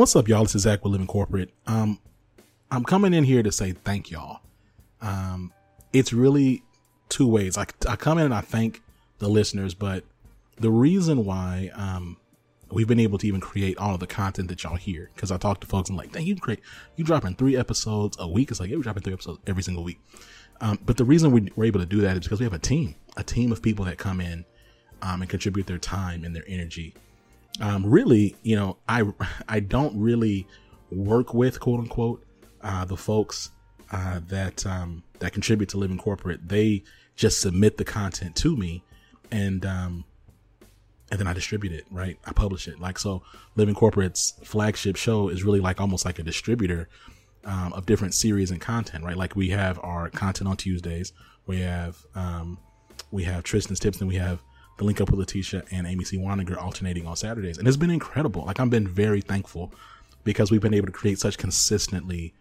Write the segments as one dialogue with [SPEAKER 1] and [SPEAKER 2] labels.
[SPEAKER 1] What's up, y'all? This is Zach with Living Corporate. Um, I'm coming in here to say thank y'all. Um, it's really two ways. I, I come in and I thank the listeners, but the reason why um, we've been able to even create all of the content that y'all hear, because I talk to folks and like, dang, you create, you dropping three episodes a week. It's like, yeah, we're dropping three episodes every single week. Um, but the reason we, are able to do that is because we have a team, a team of people that come in um, and contribute their time and their energy. Um, really, you know, I I don't really work with quote unquote uh, the folks uh, that um, that contribute to Living Corporate. They just submit the content to me, and um, and then I distribute it. Right, I publish it. Like so, Living Corporate's flagship show is really like almost like a distributor um, of different series and content. Right, like we have our content on Tuesdays. We have um, we have Tristan's tips, and we have the link up with Latesha and Amy C. Waninger alternating on Saturdays. And it's been incredible. Like I've been very thankful because we've been able to create such consistently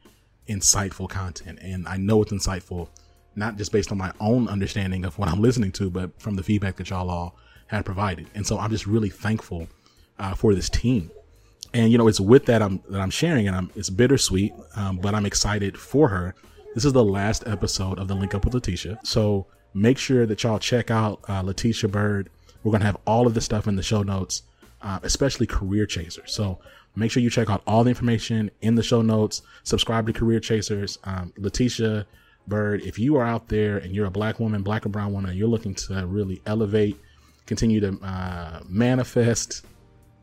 [SPEAKER 1] insightful content. And I know it's insightful, not just based on my own understanding of what I'm listening to, but from the feedback that y'all all had provided. And so I'm just really thankful uh, for this team. And you know, it's with that I'm that I'm sharing, and I'm it's bittersweet, um, but I'm excited for her. This is the last episode of the Link Up with Latesha, so make sure that y'all check out uh, Latesha Byrd. We're going to have all of the stuff in the show notes, uh, especially Career Chasers. So make sure you check out all the information in the show notes. Subscribe to Career Chasers. Um, Latesha Byrd, if you are out there and you're a black woman, black or brown woman, you're looking to really elevate, continue to uh, manifest,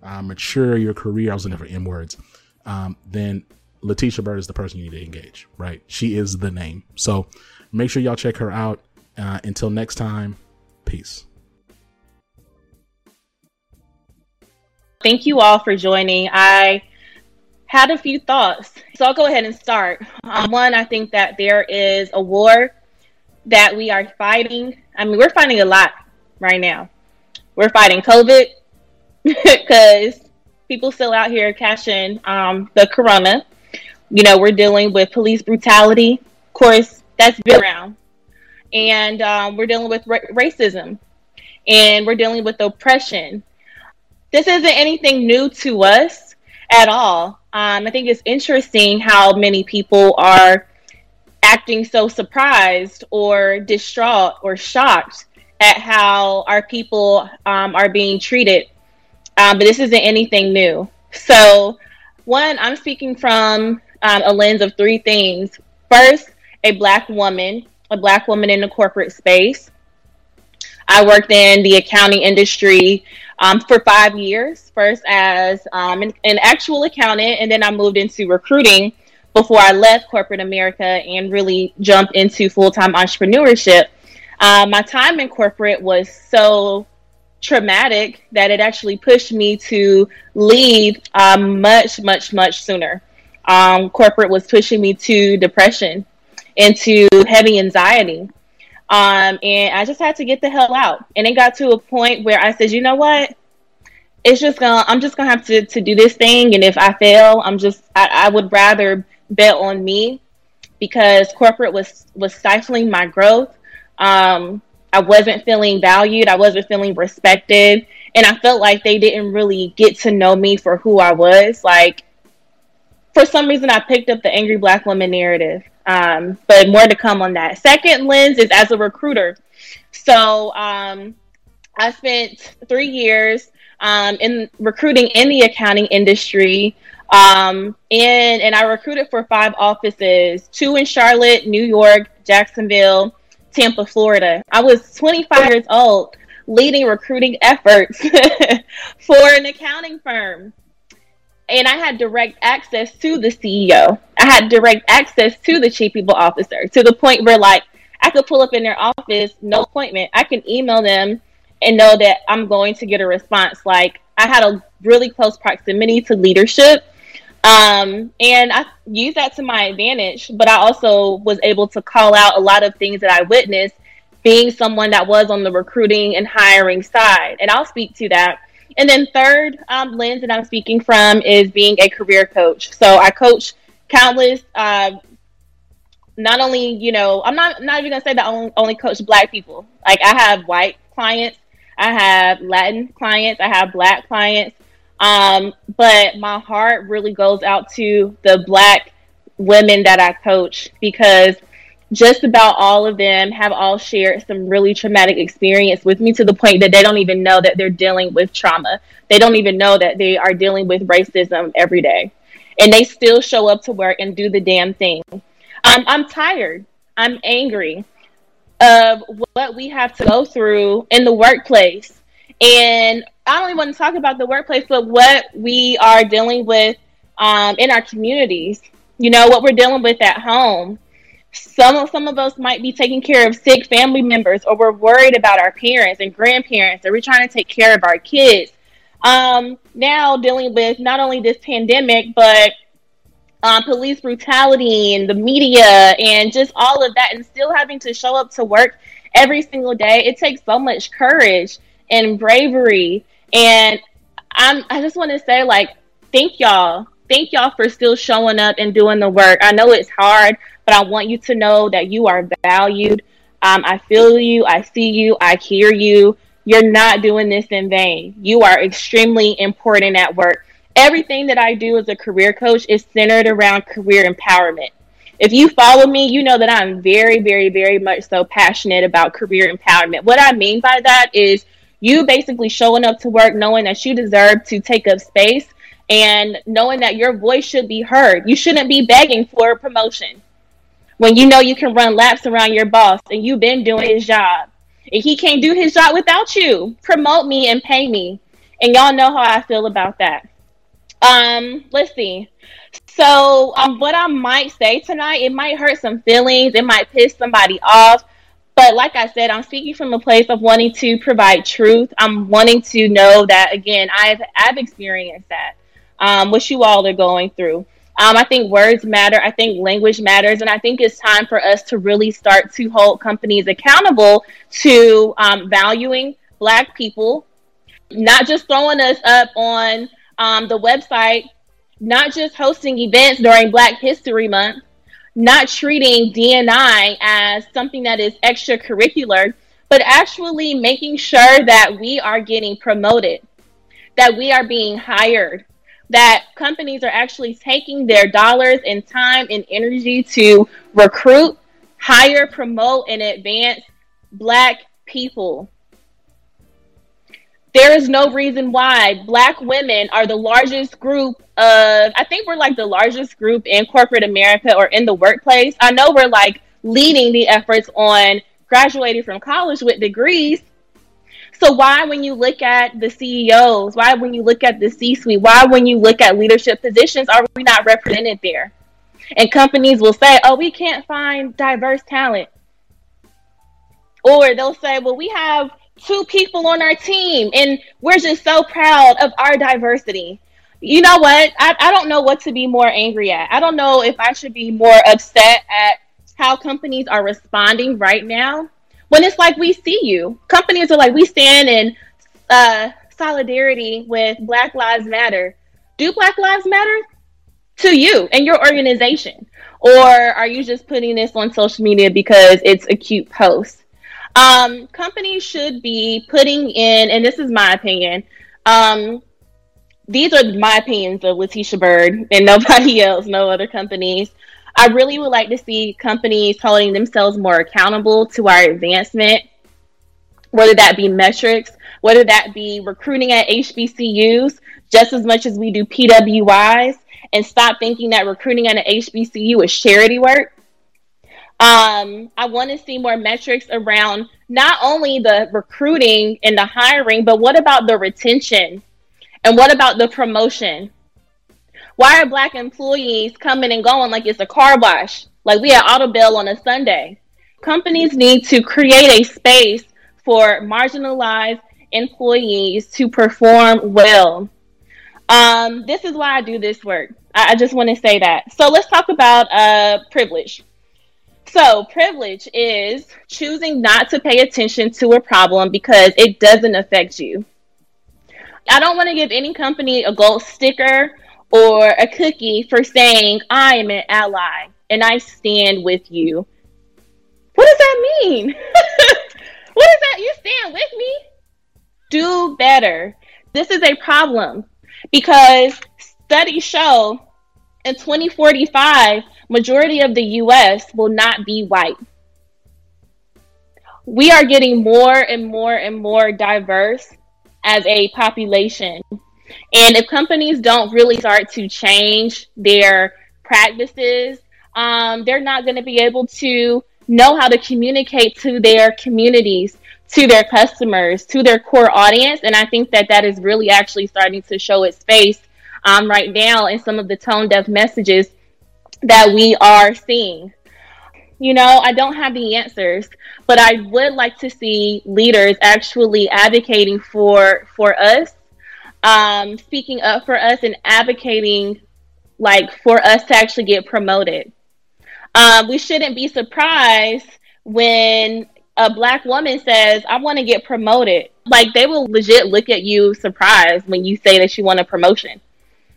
[SPEAKER 1] uh, mature your career, I was looking for M words, um, then Latesha Byrd is the person you need to engage, right? She is the name. So make sure y'all check her out. Uh, until next time, peace.
[SPEAKER 2] Thank you all for joining. I had a few thoughts. So I'll go ahead and start. Um, one, I think that there is a war that we are fighting. I mean, we're fighting a lot right now. We're fighting COVID because people still out here catching um, the corona. You know, we're dealing with police brutality. Of course, that's been around and um, we're dealing with ra- racism and we're dealing with oppression. This isn't anything new to us at all. Um, I think it's interesting how many people are acting so surprised or distraught or shocked at how our people um, are being treated. Um, but this isn't anything new. So, one, I'm speaking from um, a lens of three things. First, a Black woman a black woman in the corporate space. I worked in the accounting industry um, for five years, first as um, an, an, actual accountant, and then I moved into recruiting before I left corporate America and really jumped into full time entrepreneurship. Uh, my time in corporate was so traumatic that it actually pushed me to leave um, much, much, much sooner. Um, corporate was pushing me to depression into heavy anxiety. Um, and I just had to get the hell out. And it got to a point where I said, you know what? It's just gonna I'm just gonna have to, to do this thing and if I fail, I'm just I, I would rather bet on me because corporate was was stifling my growth. Um, I wasn't feeling valued, I wasn't feeling respected, and I felt like they didn't really get to know me for who I was. Like for some reason I picked up the angry black woman narrative. Um, but more to come on that. Second lens is as a recruiter. So um, I spent three years um, in recruiting in the accounting industry. Um, and, and I recruited for five offices two in Charlotte, New York, Jacksonville, Tampa, Florida. I was 25 years old leading recruiting efforts for an accounting firm and I had direct access to the CEO. I had direct access to the chief people officer to the point where like I could pull up in their office, no appointment. I can email them and know that I'm going to get a response. Like I had a really close proximity to leadership. Um, and I used that to my advantage, but I also was able to call out a lot of things that I witnessed being someone that was on the recruiting and hiring side. And I'll speak to that and then third um, lens that I'm speaking from is being a career coach. So I coach countless. Uh, not only you know, I'm not not even gonna say that I only, only coach Black people. Like I have white clients, I have Latin clients, I have Black clients. Um, but my heart really goes out to the black women that I coach because just about all of them have all shared some really traumatic experience with me to the point that they don't even know that they're dealing with trauma. They don't even know that they are dealing with racism every day. And they still show up to work and do the damn thing. Um, I'm tired. I'm angry of what we have to go through in the workplace. And I don't even want to talk about the workplace, but what we are dealing with um, in our communities. You know, what we're dealing with at home. Some of, some of us might be taking care of sick family members, or we're worried about our parents and grandparents, or we're trying to take care of our kids. Um, now dealing with not only this pandemic, but um, police brutality and the media and just all of that, and still having to show up to work every single day. It takes so much courage and bravery. And I'm, I just want to say, like, thank y'all. Thank y'all for still showing up and doing the work. I know it's hard, but I want you to know that you are valued. Um, I feel you. I see you. I hear you. You're not doing this in vain. You are extremely important at work everything that I do as a career coach is centered around career empowerment. If you follow me, you know that I'm very, very, very much so passionate about career empowerment. What I mean by that is you basically showing up to work knowing that you deserve to take up space and knowing that your voice should be heard. You shouldn't be begging for a promotion when you know you can run laps around your boss and you've been doing his job. And he can't do his job without you. Promote me and pay me. And y'all know how I feel about that. Um, let's see. So, um, what I might say tonight, it might hurt some feelings, it might piss somebody off. But like I said, I'm speaking from a place of wanting to provide truth. I'm wanting to know that again, I've I've experienced that. Um, what you all are going through. Um, I think words matter. I think language matters, and I think it's time for us to really start to hold companies accountable to um, valuing Black people, not just throwing us up on um, the website, not just hosting events during Black History Month, not treating DNI as something that is extracurricular, but actually making sure that we are getting promoted, that we are being hired, that companies are actually taking their dollars and time and energy to recruit, hire, promote, and advance Black people. There is no reason why black women are the largest group of i think we're like the largest group in corporate america or in the workplace. I know we're like leading the efforts on graduating from college with degrees so why when you look at the ceos why when you look at the c suite why when you look at leadership positions are we not represented there? And companies will say oh we can't find diverse talent. Or they'll say well we have two people on our team and we're just so proud of our diversity. You know what? I, I don't know what to be more angry at. I don't know if i should be more upset at how companies are responding right now when it's like we see you companies are like we stand in uh, solidarity with black lives matter do black lives matter to you and your organization or are you just putting this on social media because it's a cute post um, companies should be putting in, and this is my opinion. Um, these are my opinions of Latesha Byrd and nobody else, no other companies. I really would like to see companies holding themselves more accountable to our advancement, whether that be metrics, whether that be recruiting at HBCUs just as much as we do PWIs, and stop thinking that recruiting at an HBCU is charity work. Um, I want to see more metrics around not only the recruiting and the hiring, but what about the retention? And what about the promotion? Why are black employees coming and going like it's a car wash? Like we had auto bill on a Sunday. Companies need to create a space for marginalized employees to perform well. Um, this is why I do this work. I, I just want to say that. So let's talk about uh, privilege. So, privilege is choosing not to pay attention to a problem because it doesn't affect you. I don't want to give any company a gold sticker or a cookie for saying, I am an ally and I stand with you. What does that mean? what is that? You stand with me? Do better. This is a problem. because studies show in 2045 majority of the US will not be white. We are getting more and more and more diverse as a population. And if companies don't really start to change their practices, um, they're not going to be able to know how to communicate to their communities, to their customers, to their core audience. And I think that that is really actually starting to show its face um, right now in some of the tone deaf messages that we are seeing. You know, I don't have the answers, but I would like to see leaders actually advocating for for us, um, speaking up for us, and advocating like for us to actually get promoted. Um, we shouldn't be surprised when a black woman says, I want to get promoted. Like they will legit look at you surprised when you say that you want a promotion.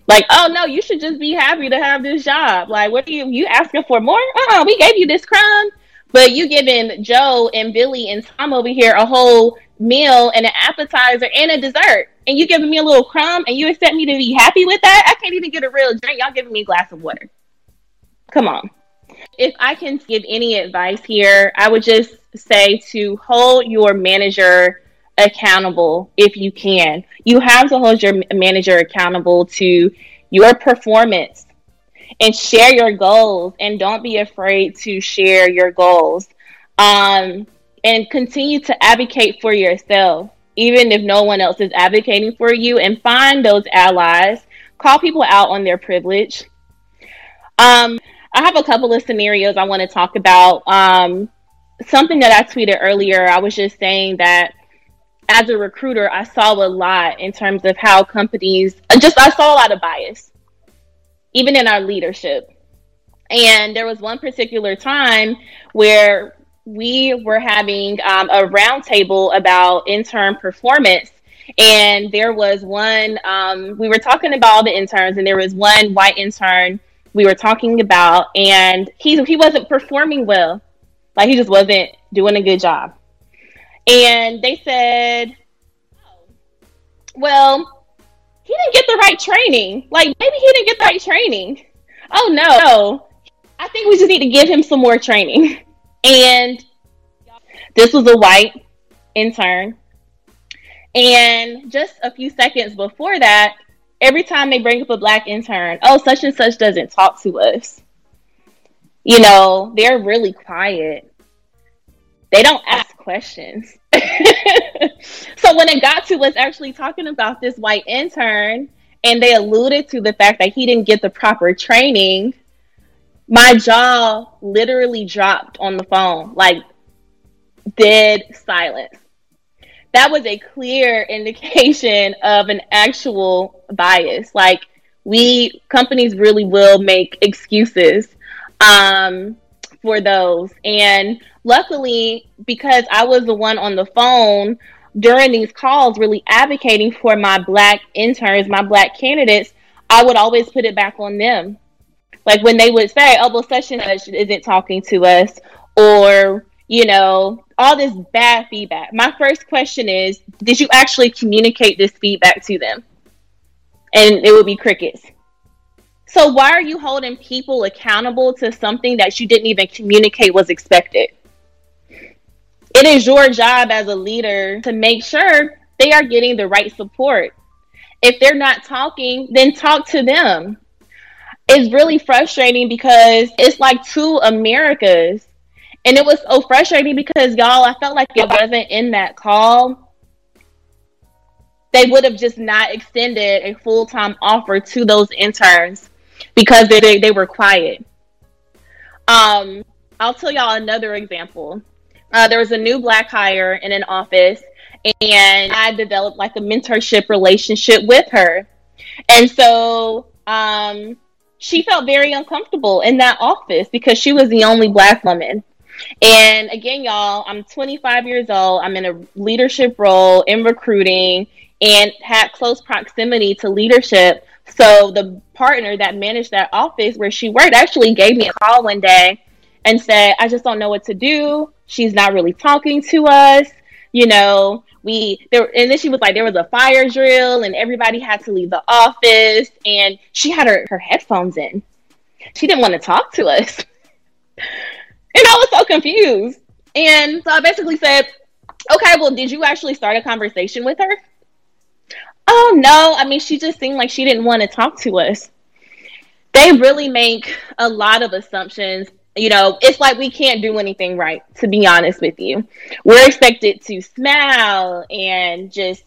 [SPEAKER 2] Like, oh no, you should just be happy to have this job. Like, what are you you asking for more? Uh-uh, we gave you this crumb, but you giving Joe and Billy and Tom over here a whole meal and an appetizer and a dessert, and you giving me a little crumb, and you expect me to be happy with that? I can't even get a real drink. Y'all giving me a glass of water. Come on. If I can give any advice here, I would just say to hold your manager accountable if you can. You have to hold your manager accountable to your performance and share your goals and don't be afraid to share your goals. Um, and continue to advocate for yourself, even if no one else is advocating for you, and find those allies. Call people out on their privilege. Um, I have a couple of scenarios I want to talk about. Um, something that I tweeted earlier, I was just saying that as a recruiter, I saw a lot in terms of how companies just I saw a lot of bias, even in our leadership. And there was one particular time where we were having um, a roundtable about intern performance. And there was one, um, we were talking about all the interns, and there was one white intern we were talking about, and he, he wasn't performing well. Like he just wasn't doing a good job. And they said, well, he didn't get the right training. Like maybe he didn't get the right training. Oh no. I think we just need to give him some more training. And this was a white intern. And just a few seconds before that, every time they bring up a black intern, oh, such and such doesn't talk to us. You know, they're really quiet. They don't ask questions. so when it got to us actually talking about this white intern, and they alluded to the fact that he didn't get the proper training, my jaw literally dropped on the phone, like dead silence. That was a clear indication of an actual bias. Like we companies really will make excuses um, for those. And luckily, because I was the one on the phone during these calls, really advocating for my black interns, my black candidates, I would always put it back on them. Like when they would say, "Oh, well, such and such isn't talking to us," or you know, all this bad feedback. My first question is, did you actually communicate this feedback to them? And it would be crickets. So why are you holding people accountable to something that you didn't even communicate was expected? It is your job as a leader to make sure they are getting the right support. If they're not talking, then talk to them. It's really frustrating because it's like two Americas. And it was so frustrating because y'all, I felt like it wasn't in that call. They would have just not extended a full time offer to those interns because they, they were quiet. Um, I'll tell y'all another example. Uh, there was a new black hire in an office, and I developed like a mentorship relationship with her. And so um, she felt very uncomfortable in that office because she was the only black woman. And again, y'all, I'm 25 years old. I'm in a leadership role in recruiting and had close proximity to leadership. So the partner that managed that office where she worked actually gave me a call one day and said, I just don't know what to do. She's not really talking to us. You know, we there and then she was like there was a fire drill and everybody had to leave the office and she had her, her headphones in. She didn't want to talk to us. And i was so confused. And so i basically said okay well did you actually start a conversation with her? Oh no. I mean she just seemed like she didn't want to talk to us. They really make a lot of assumptions you know, it's like we can't do anything right, to be honest with you. We're expected to smile and just,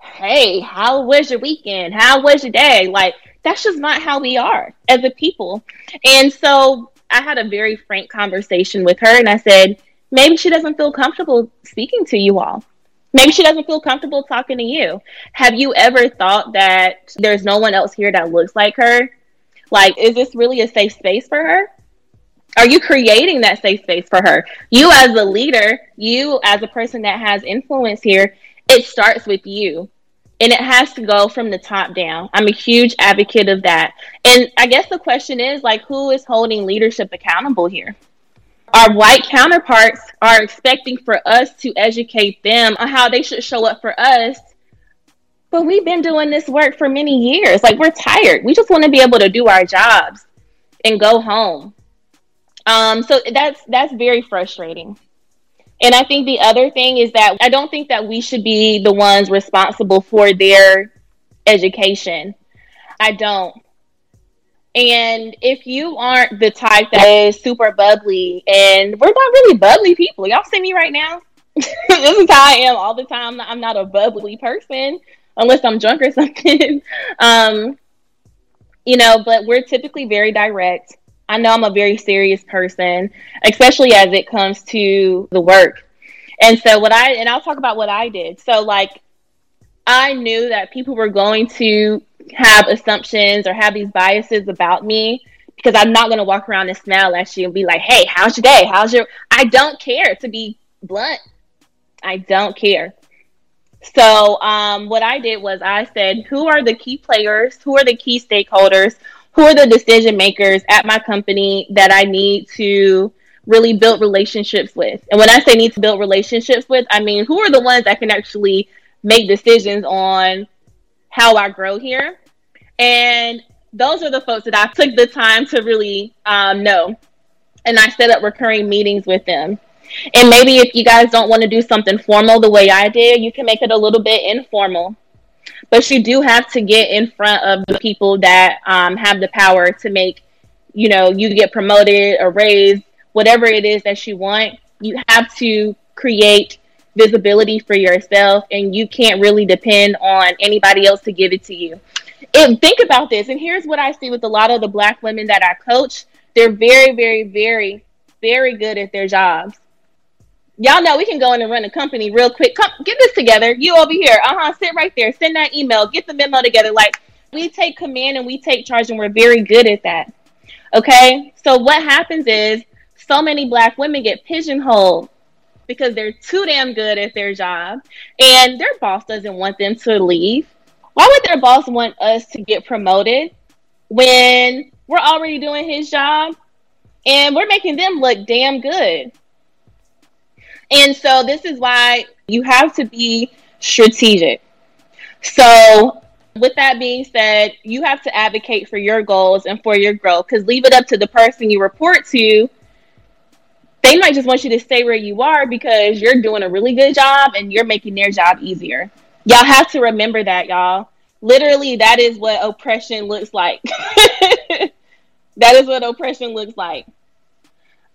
[SPEAKER 2] hey, how was your weekend? How was your day? Like, that's just not how we are as a people. And so I had a very frank conversation with her and I said, maybe she doesn't feel comfortable speaking to you all. Maybe she doesn't feel comfortable talking to you. Have you ever thought that there's no one else here that looks like her? Like, is this really a safe space for her? Are you creating that safe space for her? You, as a leader, you, as a person that has influence here, it starts with you and it has to go from the top down. I'm a huge advocate of that. And I guess the question is like, who is holding leadership accountable here? Our white counterparts are expecting for us to educate them on how they should show up for us. But we've been doing this work for many years. Like, we're tired. We just want to be able to do our jobs and go home. Um, so that's that's very frustrating. And I think the other thing is that I don't think that we should be the ones responsible for their education. I don't. And if you aren't the type that is super bubbly, and we're not really bubbly people, y'all see me right now. this is how I am all the time. I'm not a bubbly person unless I'm drunk or something. um, you know, but we're typically very direct. I know I'm a very serious person, especially as it comes to the work. And so what I and I'll talk about what I did. So like I knew that people were going to have assumptions or have these biases about me because I'm not going to walk around and smile at you and be like, "Hey, how's your day? How's your?" I don't care to be blunt. I don't care. So um, what I did was I said, "Who are the key players? Who are the key stakeholders? Who are the decision makers at my company that I need to really build relationships with. And when I say need to build relationships with, I mean who are the ones that can actually make decisions on how I grow here. And those are the folks that I took the time to really um, know. And I set up recurring meetings with them. And maybe if you guys don't want to do something formal the way I did, you can make it a little bit informal but you do have to get in front of the people that um, have the power to make you know you get promoted or raised whatever it is that you want. You have to create visibility for yourself and you can't really depend on anybody else to give it to you. And think about this and here's what i see with a lot of the black women that i coach. They're very very very very good at their jobs y'all know we can go in and run a company real quick. Come get this together. You over here. Uh-huh. Sit right there. Send that email. Get the memo together. Like we take command and we take charge and we're very good at that. Okay? So what happens is so many black women get pigeonholed because they're too damn good at their job and their boss doesn't want them to leave. Why would their boss want us to get promoted when we're already doing his job and we're making them look damn good? And so this is why you have to be strategic. So with that being said, you have to advocate for your goals and for your growth because leave it up to the person you report to. They might just want you to stay where you are because you're doing a really good job and you're making their job easier. Y'all have to remember that, y'all. Literally, that is what oppression looks like. that is what oppression looks like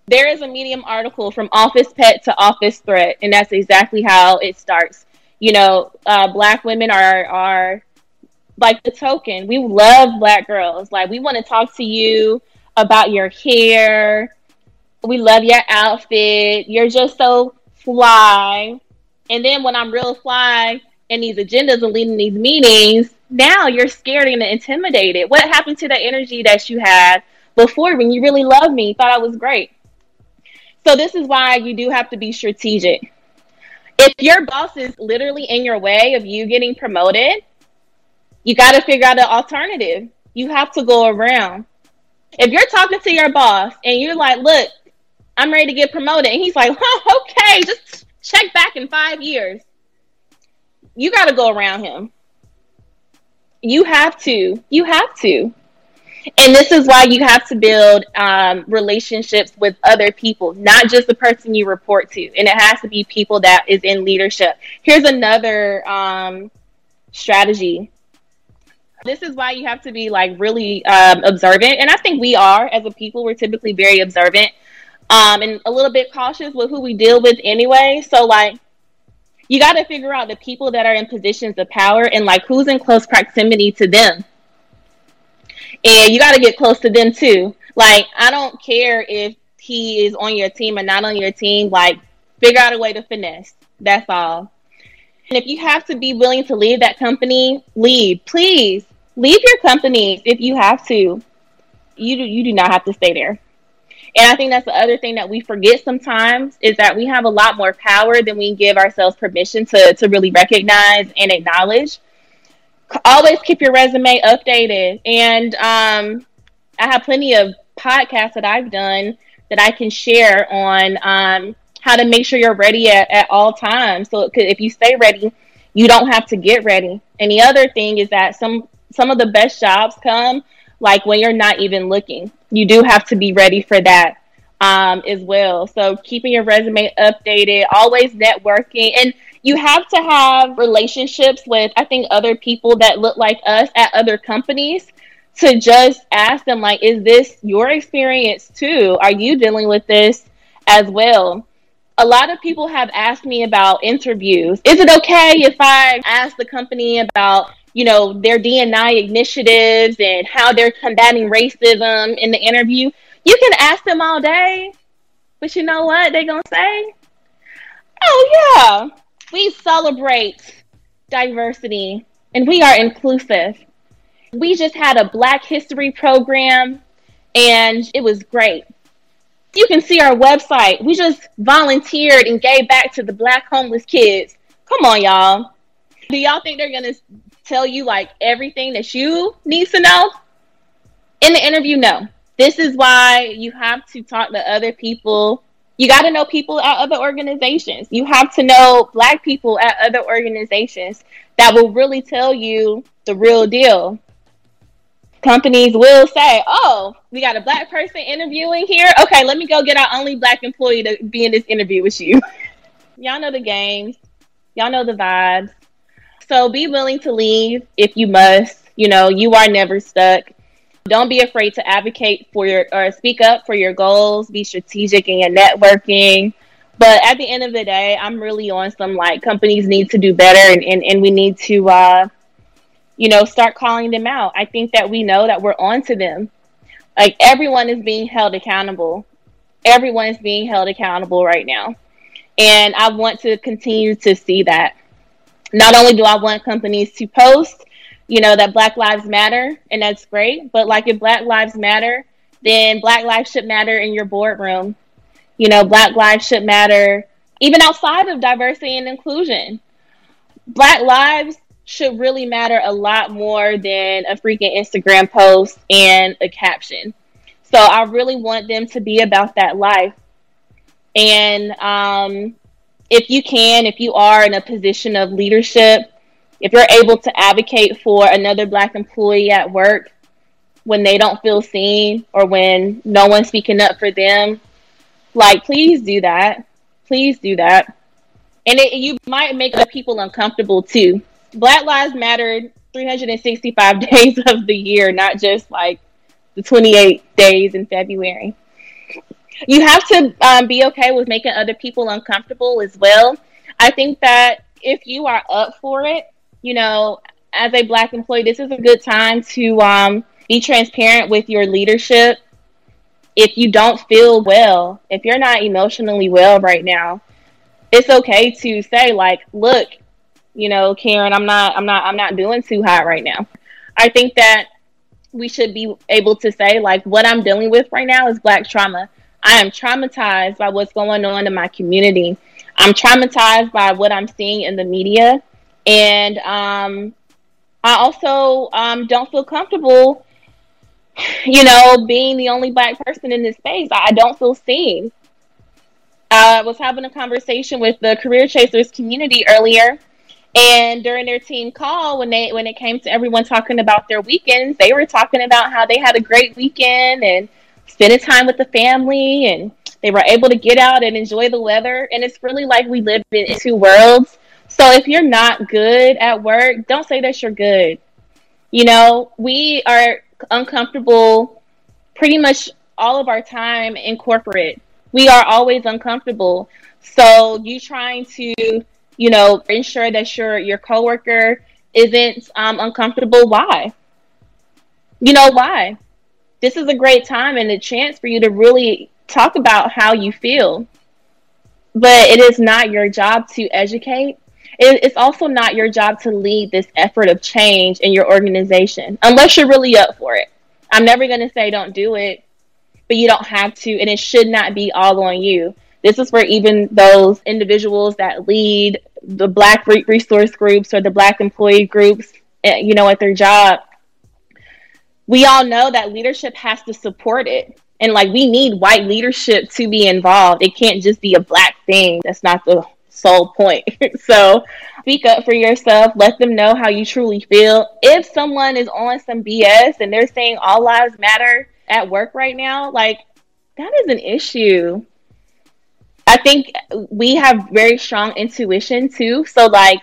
[SPEAKER 2] there is a medium article from office pet to office threat and that's exactly how it starts. You know uh, black women are are like the token. We love black girls. Like we want to talk to you about your hair. We love your outfit. You're just so fly. And then when i'm real fly in these agendas and leading these meetings now you're scared and intimidated. What happened to the energy that you had before when you really loved me? Thought i was great so this is why you do have to be strategic. If your boss is literally in your way of you getting promoted, you got to figure out an alternative. You have to go around. If you're talking to your boss and you're like, "Look, I'm ready to get promoted," and he's like, "Huh, okay, just check back in five years." you got to go around him. You have to. You have to. And this is why you have to build um, relationships with other people, not just the person you report to. And it has to be people that is in leadership. Here's another um, strategy. This is why you have to be like really um, observant. And I think we are as a people, we're typically very observant um, and a little bit cautious with who we deal with anyway. So, like, you got to figure out the people that are in positions of power and like who's in close proximity to them and you got to get close to them too. Like, I don't care if he is on your team or not on your team. Like, figure out a way to finesse. That's all. And if you have to be willing to leave that company, leave. Please leave your companies if you have to. You do, you do not have to stay there. And I think that's the other thing that we forget sometimes is that we have a lot more power than we give ourselves permission to, to really recognize and acknowledge always keep your resume updated. And um, I have plenty of podcasts that I've done that I can share on um, how to make sure you're ready at, at all times. So if you stay ready, you don't have to get ready. And the other thing is that some some of the best jobs come like when you're not even looking. You do have to be ready for that um, as well. So keeping your resume updated, always networking, and you have to have relationships with I think other people that look like us at other companies to just ask them like is this your experience too? Are you dealing with this as well? A lot of people have asked me about interviews. Is it okay if I ask the company about you know their DNI initiatives and how they're combating racism in the interview? You can ask them all day, but you know what they're gonna say? Oh yeah, we celebrate diversity and we are inclusive. We just had a Black History program and it was great. You can see our website. We just volunteered and gave back to the Black homeless kids. Come on, y'all. Do y'all think they're going to tell you like everything that you need to know? In the interview, no. This is why you have to talk to other people you got to know people at other organizations. You have to know black people at other organizations that will really tell you the real deal. Companies will say, "Oh, we got a black person interviewing here. Okay, let me go get our only black employee to be in this interview with you." Y'all know the games. Y'all know the vibes. So be willing to leave if you must. You know, you are never stuck. Don't be afraid to advocate for your or speak up for your goals. Be strategic in your networking. But at the end of the day, I'm really on some like companies need to do better and, and, and we need to uh, you know, start calling them out. I think that we know that we're on to them. Like everyone is being held accountable. Everyone is being held accountable right now. And I want to continue to see that. Not only do I want companies to post you know, that Black Lives Matter, and that's great. But like if Black Lives Matter, then Black Lives should matter in your boardroom. You know, Black Lives should matter even outside of diversity and inclusion. Black lives should really matter a lot more than a freaking Instagram post and a caption. So I really want them to be about that life. And um, if you can, if you are in a position of leadership, if you're able to advocate for another black employee at work when they don't feel seen or when no one's speaking up for them, like please do that. Please do that. And it, you might make other people uncomfortable too. Black Lives Matter 365 days of the year, not just like the 28 days in February. You have to um, be okay with making other people uncomfortable as well. I think that if you are up for it, you know, as a black employee, this is a good time to um, be transparent with your leadership. If you don't feel well, if you're not emotionally well right now, it's okay to say like, look, you know, Karen, I'm not I'm not I'm not doing too hot right now. I think that we should be able to say like what I'm dealing with right now is black trauma. I am traumatized by what's going on in my community. I'm traumatized by what I'm seeing in the media and um, I also um, don't feel comfortable, you know, being the only black person in this space. I don't feel seen. I was having a conversation with the Career Chasers community earlier, And during their team call, when they when it came to everyone talking about their weekends, they were talking about how they had a great weekend and spending time with the family and they were able to get out and enjoy the weather. And it's really like we live in two worlds. So if you're not good at work, don't say that you're good. You know, we are uncomfortable pretty much all of our time in corporate. We are always uncomfortable. So you trying to, you know, ensure that your your coworker isn't um, uncomfortable. Why? You know why? This is a great time and a chance for you to really talk about how you feel. But it is not your job to educate. It's also not your job to lead this effort of change in your organization unless you're really up for it. I'm never going to say don't do it, but you don't have to, and it should not be all on you. This is where even those individuals that lead the Black resource groups or the Black employee groups, eh, you know, at their job, we all know that leadership has to support it. And like we need white leadership to be involved. It can't just be a black thing. That's not the sole point. so speak up for yourself. Let them know how you truly feel. If someone is on some BS and they're saying all lives matter at work right now, like that is an issue. I think we have very strong intuition too. So like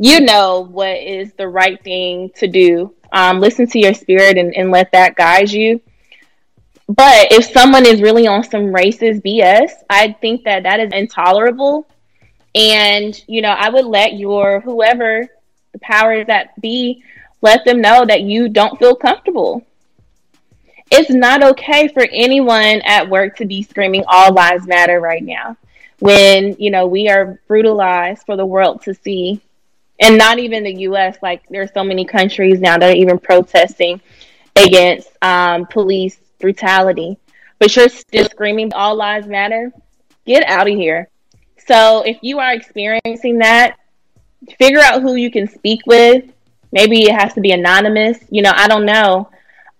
[SPEAKER 2] you know what is the right thing to do. Um, listen to your spirit and, and let that guide you. But if someone is really on some racist BS, I think that that is intolerable. And, you know, I would let your whoever the powers that be let them know that you don't feel comfortable. It's not okay for anyone at work to be screaming all lives matter right now when, you know, we are brutalized for the world to see. And not even the US, like there's so many countries now that are even protesting against um, police brutality, but you're still screaming all lives matter, get out of here. So if you are experiencing that, figure out who you can speak with. Maybe it has to be anonymous. You know, I don't know.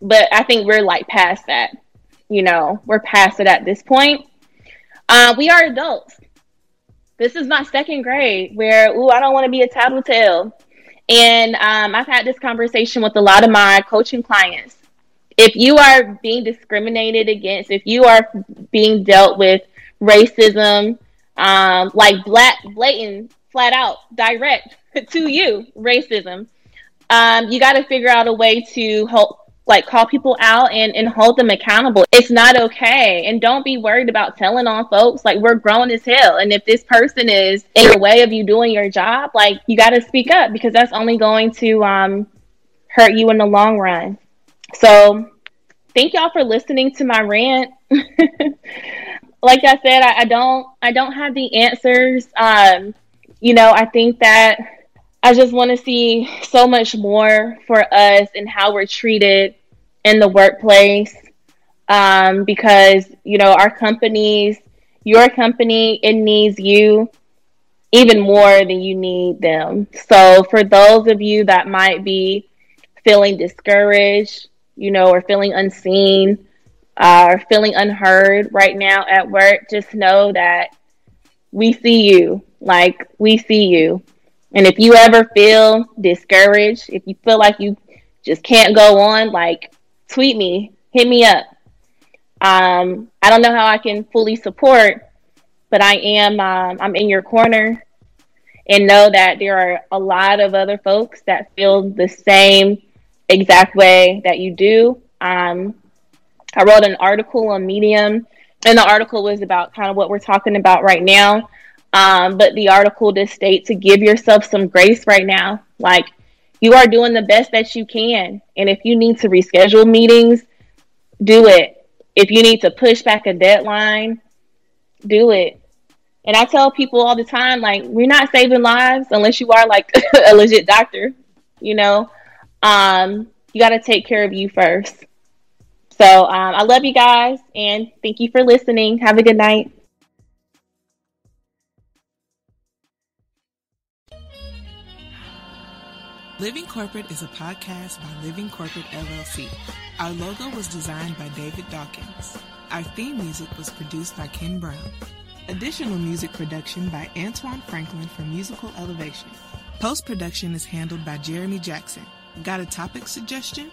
[SPEAKER 2] But I think we're like past that. You know, we're past it at this point. Uh, we are adults. This is not second grade where, ooh, I don't want to be a tattletale. And um, I've had this conversation with a lot of my coaching clients if you are being discriminated against, if you are being dealt with racism, um, like black, blatant, flat out, direct to you, racism, um, you got to figure out a way to help, like call people out and, and hold them accountable. It's not okay. And don't be worried about telling on folks. Like we're grown as hell. And if this person is in the way of you doing your job, like you got to speak up because that's only going to um, hurt you in the long run. So thank y'all for listening to my rant. like I said, I, I, don't I don't have the answers. Um, you know, I think that I just want to see so much more for us and how we're treated in the workplace. Um, because, you know, our companies, your company, it needs you even more than you need them. So for those of you that might be feeling discouraged, you know, or feeling unseen or feeling unheard right now at work, just know that we see you. Like, we see you. And if you ever feel discouraged, if you feel like you just can't go on, like, tweet me, hit me up. Um, I don't know how I can fully support, but I am, um, I'm in your corner and know that there are a lot of other folks that feel the same exact way that you do. Um, I wrote an article on Medium, and the article was about kind of what we're talking about right now. Um, but the article did state to give yourself some grace right now. Like you are doing the best that you can. And if you need to reschedule meetings, do it. If you need to push back a deadline, do it. And I tell people all the time, like, we're not saving lives unless you are like a legit doctor, you know? um, you got to take care of you first. So um, I love you guys and thank you for listening. Have a good night.
[SPEAKER 3] Living Corporate is a podcast by Living Corporate LLC. Our logo was designed by David Dawkins. Our theme music was produced by Ken Brown. Additional music production by Antoine Franklin for Musical Elevation. Post production is handled by Jeremy Jackson. Got a topic suggestion?